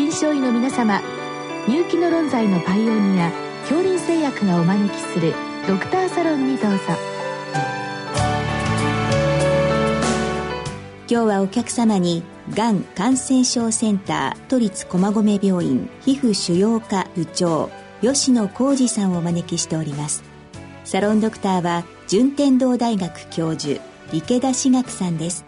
臨床医の皆様入気の論剤のパイオニア恐林製薬がお招きするドクターサロンにどうぞ。今日はお客様にがん感染症センター都立駒込病院皮膚腫瘍科部長吉野浩二さんをお招きしております。サロンドクターは順天堂大学教授池田志学さんです。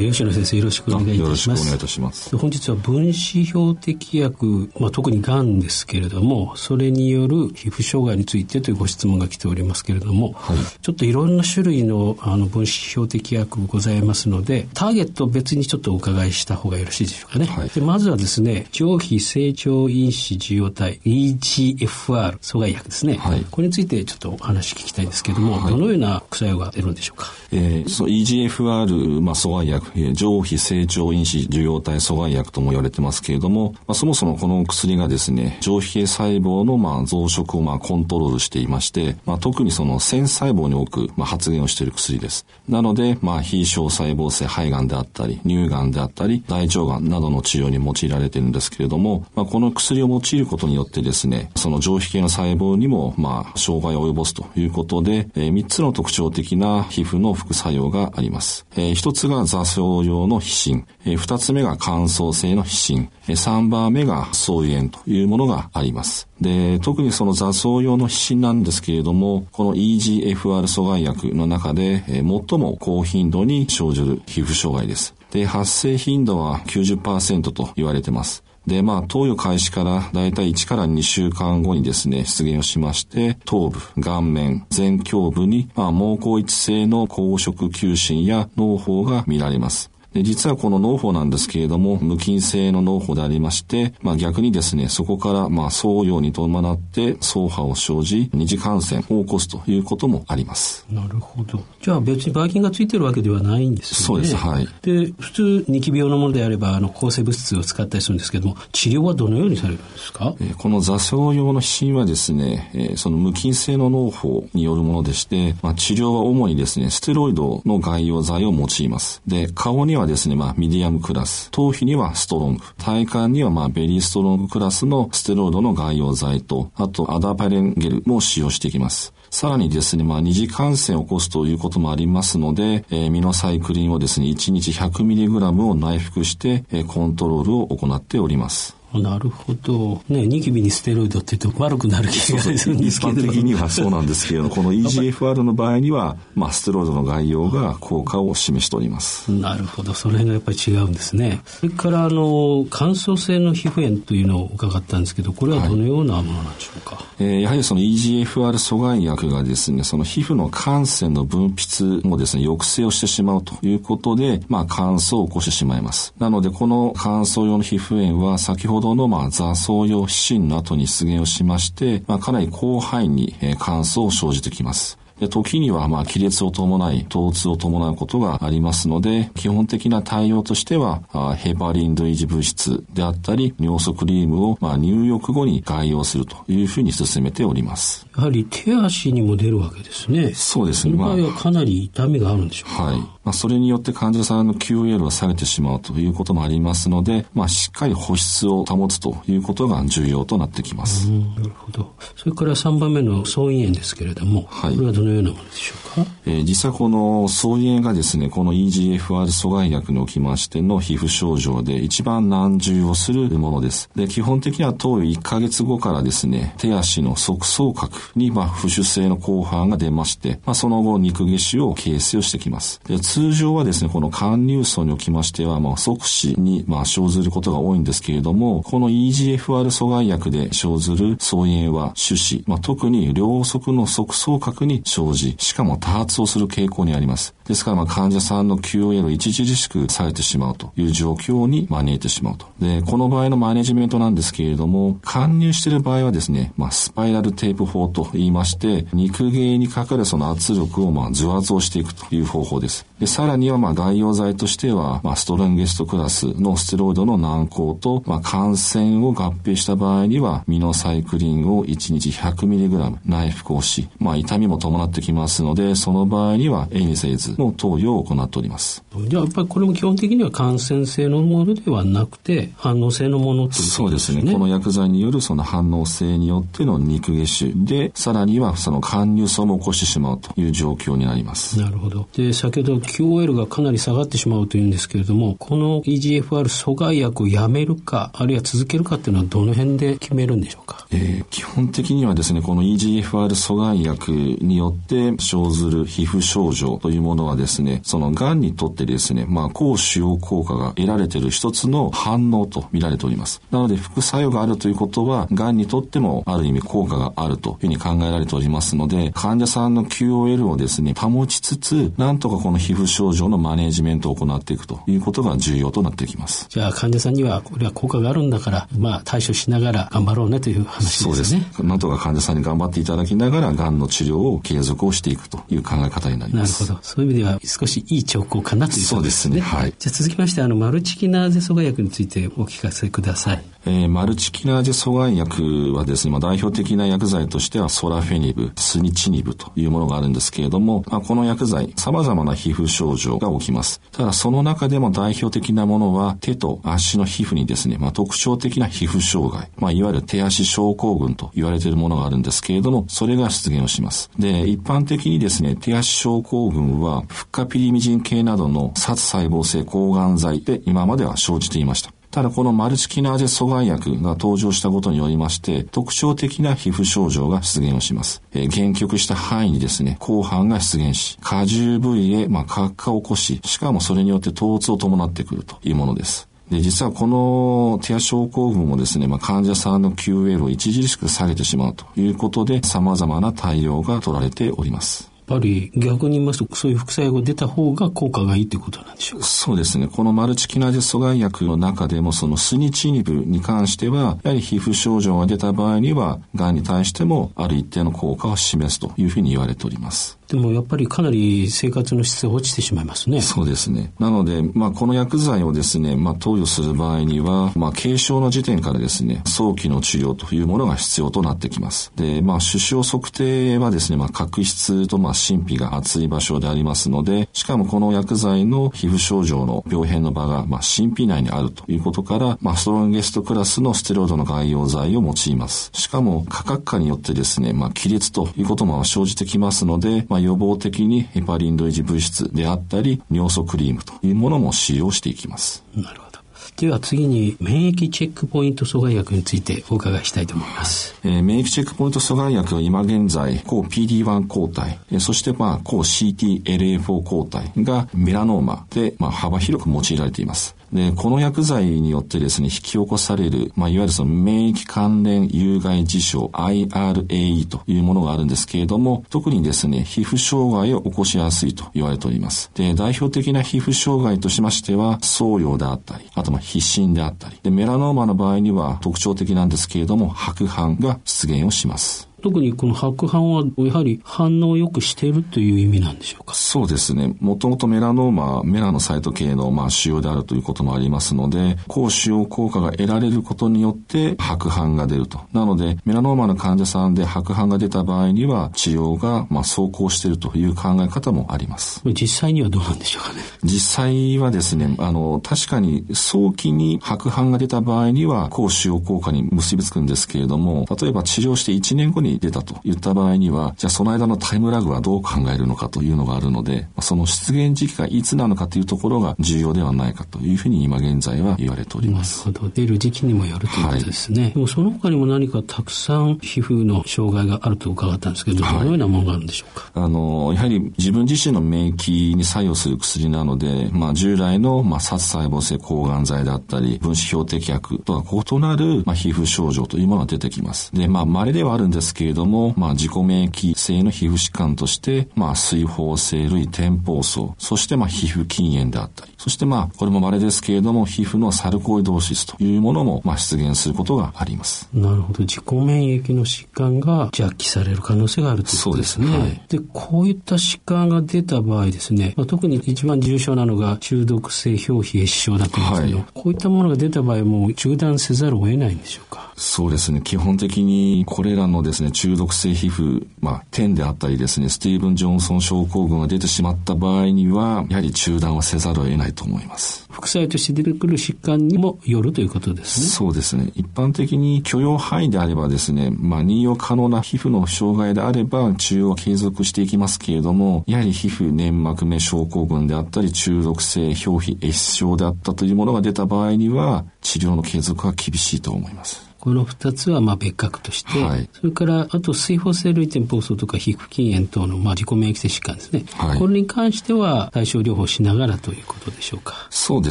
吉野先生よろしくお願いいたします。よろしくお願いいたします。本日は分子標的薬、まあ、特にがんですけれども、それによる皮膚障害についてというご質問が来ておりますけれども、はい、ちょっといろんな種類のあの分子標的薬ございますので、ターゲット別にちょっとお伺いした方がよろしいでしょうかね。はい、でまずはですね、上皮成長因子受容体 EGFR 阻害薬ですね、はい、これについてちょっとお話聞きたいんですけれども、どのような副作用が出るんでしょうか？えー、その EGFR、まあ、阻害薬上皮成長因子受容体阻害薬とも言われてますけれども、まあ、そもそもこの薬がですね、上皮系細胞のまあ増殖をまあコントロールしていまして、まあ、特にその線細胞に多くまあ発現をしている薬です。なので、まあ、非小細胞性肺がんであったり、乳がんであったり、大腸がんなどの治療に用いられているんですけれども、まあ、この薬を用いることによってですね、その上皮系の細胞にもまあ障害を及ぼすということで、えー、3つの特徴的な皮膚の副作用があります。えー、1つが症用の皮疹、え、2つ目が乾燥性の皮疹、え、3番目が総炎というものがあります。で、特にその雑草用の皮疹なんですけれども、この EGFR 阻害薬の中で、え、最も高頻度に生じる皮膚障害です。で、発生頻度は90%と言われてます。で、まあ、投与開始からだいたい1から2週間後にですね、出現をしまして、頭部、顔面、前胸部に、まあ、毛孔一性の光色球疹や脳胞が見られます。で実はこの膿疱なんですけれども、無菌性の膿疱でありまして、まあ逆にですね、そこからまあ掻痒に伴って掻破を生じ、二次感染を起こすということもあります。なるほど。じゃあ別にばい菌がついてるわけではないんですね。そうです。はい。で、普通、ニキビ用のものであれば、あの、抗生物質を使ったりするんですけども、治療はどのようにされるんですか、えー、このざ瘡様の皮疹はですね、えー、その無菌性の膿疱によるものでして、まあ治療は主にですね、ステロイドの外用剤を用います。で、顔にはですね、まあ、ミディアムクラス、頭皮にはストロング、体幹にはまあ、ベリーストロングクラスのステロイドの外用剤と、あとアダパレンゲルも使用していきます。さらにですね、まあ、二次感染を起こすということもありますので、えー、ミノサイクリンをですね、1日 100mg を内服して、えー、コントロールを行っております。なるほど。ね、ニキビにステロイドって言うと悪くなる気がするんですけど。一般的にはそうなんですけれど、この EGFR の場合には、まあ、ステロイドの概要が効果を示しております。なるほど。その辺がやっぱり違うんですね。それから、あの、乾燥性の皮膚炎というのを伺ったんですけど、これはどのようなものなんでしょうか、はい、えー、やはりその EGFR 阻害薬がですね、その皮膚の汗腺の分泌もですね、抑制をしてしまうということで、まあ、乾燥を起こしてしまいます。なので、この乾燥用の皮膚炎は、先ほどの、まあ、座層用皮疹の後に出現をしまして、まあ、かなり広範囲に、えー、乾燥を生じてきます。で時にはまあ亀裂を伴い、疼痛を伴うことがありますので、基本的な対応としては、ヘパリン類似物質であったり、尿素クリームをまあ入浴後に外用するというふうに進めております。やはり手足にも出るわけですね。そうですね。その場合はかなり痛みがあるんでしょうか、はい。まあ、それによって患者さんの QOL が下げてしまうということもありますので、まあ、しっかり保湿を保つということが重要となってきます。なるほど。それから3番目の総胃炎ですけれども、はい、これはどのようなものでしょうか？えー、実際この総胃炎がですね、この EGFR 阻害薬におきましての皮膚症状で一番難重をするものです。で、基本的には投与1ヶ月後からですね、手足の側層角に、まあ、浮腫性の後半が出まして、まあ、その後肉下腫を形成をしてきます。で通常はですね、この肝乳層におきましては、まあ、即死に、まあ、生ずることが多いんですけれども、この EGFR 阻害薬で生ずる層炎は種子、まあ、特に両側の側層角に生生じ、しかも多発をする傾向にあります。ですから、まあ、患者さんの QOL を著しく下げてしまうという状況に招いてしまうと。で、この場合のマネジメントなんですけれども、貫入している場合はですね、まあ、スパイラルテープ法と言いまして、肉芸にかかるその圧力をまあ、図圧をしていくという方法です。で、さらにはまあ、概要剤としては、まあ、ストロンゲストクラスのステロイドの軟膏と、まあ、感染を合併した場合には、ミノサイクリンを1日 100mg 内服をし、まあ、痛みも伴ってきますので、その場合にはエニセイズの投与を行っております。じゃあやっぱりこれも基本的には感染性のものではなくて反応性のものということですね。そうですね。この薬剤によるその反応性によっての肉下種で、さらにはその貫入層も起こしてしまうという状況になります。なるほど。で、先ほど QOL がかなり下がってしまうというんですけれども、この EGFR 阻害薬をやめるか、あるいは続けるかっていうのはどの辺で決めるんでしょうか？えー、基本的にはですね、この EGFR 阻害薬によって生ずる皮膚症状というものはですね、その癌にとってですね、まあ、抗腫瘍効果が得られている一つの反応と見られております。なので、副作用があるということは、癌にとってもある意味効果があるというふうに考えられておりますので、患者さんの QOL をですね、保ちつつ、なんとかこの皮膚症状のマネジメントを行っていくということが重要となってきます。じゃあ、患者さんには、これは効果があるんだから、まあ、対処しながら頑張ろうねという話ですね。そうです。なんとか患者さんに頑張っていただきながら、癌の治療を継続をしていくという考え方になります。なるほど。そういう意味では、少しいい兆候かなというそうですね。はい。じゃあ続きまして、あの、マルチキナーゼ阻害薬についてお聞かせください。えー、マルチキナーゼ阻害薬はですね、まあ、代表的な薬剤としてはソラフェニブ、スニチニブというものがあるんですけれども、まあ、この薬剤、様々な皮膚症状が起きます。ただその中でも代表的なものは手と足の皮膚にですね、まあ、特徴的な皮膚障害、まあ、いわゆる手足症候群と言われているものがあるんですけれども、それが出現をします。で、一般的にですね、手足症候群は、フッカピリミジン系などの殺細胞性抗がん剤で今までは生じていました。ただこのマルチキナーゼ阻害薬が登場したことによりまして、特徴的な皮膚症状が出現をします。えー、限局した範囲にですね、後半が出現し、荷重部位へ、まあ、活化を起こし、しかもそれによって疼痛を伴ってくるというものです。で、実はこの手足症候群もですね、まあ、患者さんの QL を著しく下げてしまうということで、様々な対応が取られております。ぱり逆に言いますと、そういう副作用が出た方が効果がいいということなんでしょうか？そうですね。このマルチキナーゼ阻害薬の中でも、そのスニチニブに関しては、やはり皮膚症状が出た場合には、がんに対してもある一定の効果を示すというふうに言われております。でもやっぱりかなり生活の質が落ちてしまいますね。そうですね。なので、まあ、この薬剤をですね、まあ、投与する場合には、まあ、軽症の時点からですね、早期の治療というものが必要となってきます。で、まあ、首相測定はですね、まあ、角質と、まあ、神秘が厚い場所でありますので、しかもこの薬剤の皮膚症状の病変の場が、まあ、神秘内にあるということから、まあ、ストロンゲストクラスのステロイドの外用剤を用います。しかも、価格化によってですね、まあ、亀裂ということも生じてきますので、まあ、予防的にヘパリンド維持物質であったり、尿素クリームというものも使用していきます。なるほど。では次に免疫チェックポイント阻害薬についてお伺いしたいと思います。えー、免疫チェックポイント阻害薬は今現在、抗 PD-1 抗体、えー、そしてまあ抗 CTLA4 抗体がメラノーマでまあ幅広く用いられています。で、この薬剤によってですね、引き起こされる、まあ、いわゆるその免疫関連有害事象 IRAE というものがあるんですけれども、特にですね、皮膚障害を起こしやすいと言われております。で、代表的な皮膚障害としましては、創用であったり、あとまあ皮疹であったり、で、メラノーマの場合には特徴的なんですけれども、白斑が出現をします。特にこの白斑はやはり反応をよくしているという意味なんでしょうか？そうですね。もともとメラノーマ、メラノサイト系のまあ腫瘍であるということもありますので、抗腫瘍効果が得られることによって白斑が出ると。なので、メラノーマの患者さんで白斑が出た場合には治療がまあ走行しているという考え方もあります。実際にはどうなんでしょうかね？実際はですね、あの、確かに早期に白斑が出た場合には抗腫瘍効果に結びつくんですけれども、例えば治療して1年後にに出たと言った場合には、じゃあその間のタイムラグはどう考えるのかというのがあるので、その出現時期がいつなのかというところが重要ではないかというふうに今現在は言われております。なるほど。出る時期にもよるということですね。はい、でもその他にも何かたくさん皮膚の障害があると伺ったんですけど、どのようなものがあるんでしょうか、はい、あの、やはり自分自身の免疫に作用する薬なので、まあ従来の、まあ、殺細胞性抗がん剤であったり、分子標的薬とは異なる、まあ、皮膚症状というものが出てきます。で、まあ稀ではあるんですけれども、まあ、自己免疫性の皮膚疾患として、まあ、水疱性類天泡層、そしてまあ、皮膚筋炎であったり、そしてまあ、これも稀ですけれども、皮膚のサルコイドーシスというものも、まあ、出現することがあります。なるほど。自己免疫の疾患が弱気される可能性があるということですね。そうです。はい、で、こういった疾患が出た場合ですね、まあ、特に一番重症なのが中毒性表皮壊死症だと思うんですけど、はい、こういったものが出た場合も中断せざるを得ないんでしょうか？そうですね。基本的にこれらのですね、中毒性皮膚、まあ、点であったりですね、スティーブン・ジョンソン症候群が出てしまった場合には、やはり中断はせざるを得ないと思います。副作用として出てくる疾患にもよるということですね。そうですね。一般的に許容範囲であればですね、まあ、任用可能な皮膚の障害であれば、治療は継続していきますけれども、やはり皮膚粘膜目症候群であったり、中毒性表皮壊死症であったというものが出た場合には、治療の継続は厳しいと思います。この2つはまあ別格として、はい、それからあと水疱性類天疱瘡とか皮膚筋炎等のまあ自己免疫性疾患ですね、はい、これに関しては対症療法しながらということでしょうか。そうで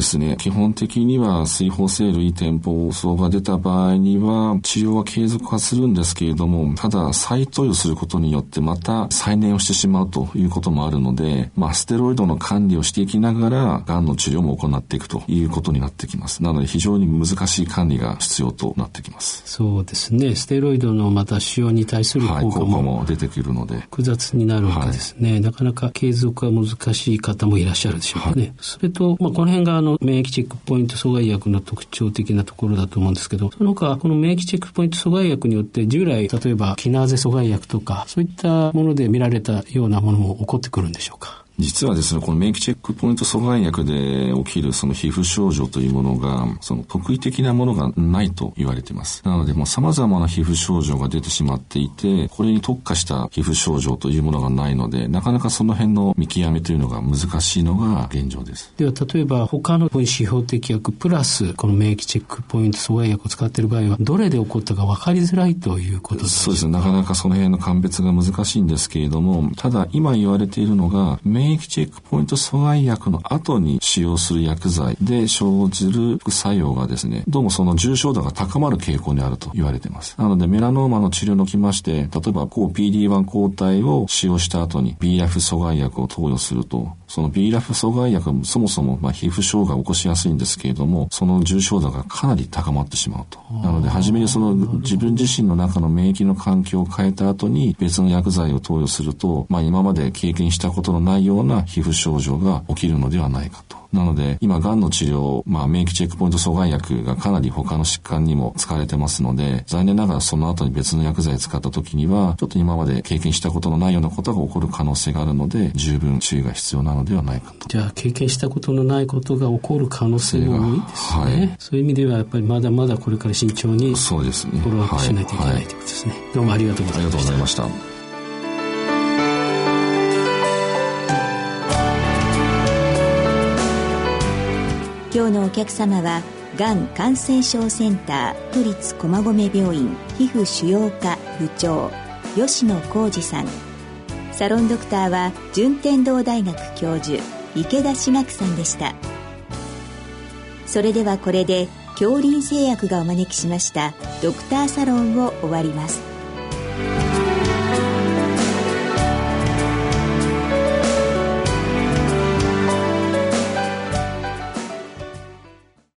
すね。基本的には水疱性類天疱瘡が出た場合には治療は継続はするんですけれどもただ再投与することによってまた再燃をしてしまうということもあるので、まあ、ステロイドの管理をしていきながらがんの治療も行っていくということになってきます。なので非常に難しい管理が必要となってきます。そうですね。ステロイドのまた使用に対する効果も,、も出てくるので。複雑になるわけですね、はい。なかなか継続が難しい方もいらっしゃるでしょうかね。はい、それと、まあ、この辺があの免疫チェックポイント阻害薬の特徴的なところだと思うんですけど、その他、この免疫チェックポイント阻害薬によって従来、例えばキナーゼ阻害薬とか、そういったもので見られたようなものも起こってくるんでしょうか？実はですね、この免疫チェックポイント阻害薬で起きるその皮膚症状というものが、その特異的なものがないと言われています。なので、もう様々な皮膚症状が出てしまっていて、これに特化した皮膚症状というものがないので、なかなかその辺の見極めというのが難しいのが現状です。では、例えば他の分子標的薬プラス、この免疫チェックポイント阻害薬を使っている場合は、どれで起こったか分かりづらいということですそうですね。なかなかその辺の鑑別が難しいんですけれども、ただ今言われているのが、免免疫チェックポイント阻害薬の後に使用する薬剤で生じる副作用がですね、どうもその重症度が高まる傾向にあると言われています。なのでメラノーマの治療におきまして、例えば抗 PD-1 抗体を使用した後に BRAF 阻害薬を投与すると、その BRAF 阻害薬はそもそもまあ皮膚障害を起こしやすいんですけれども、その重症度がかなり高まってしまうと。なので、初めにその自分自身の中の免疫の環境を変えた後に別の薬剤を投与すると、まあ今まで経験したことのないような皮膚症状が起きるのではないかと。なので、今、癌の治療、まあ、免疫チェックポイント阻害薬がかなり他の疾患にも使われてますので、残念ながらその後に別の薬剤を使った時には、ちょっと今まで経験したことのないようなことが起こる可能性があるので、十分注意が必要なのではないかと。じゃあ、経験したことのないことが起こる可能性も多いですね。はい、そういう意味では、やっぱりまだまだこれから慎重に、そうですね。フォローアップしないといけない、はい、ということですね。どうもありがとうございました。ありがとうございました。今日のお客様はがん感染症センター都立駒込病院皮膚腫瘍科部長吉野浩二さん。サロンドクターは順天堂大学教授池田志学さんでした。それではこれで恐林製薬がお招きしましたドクターサロンを終わります。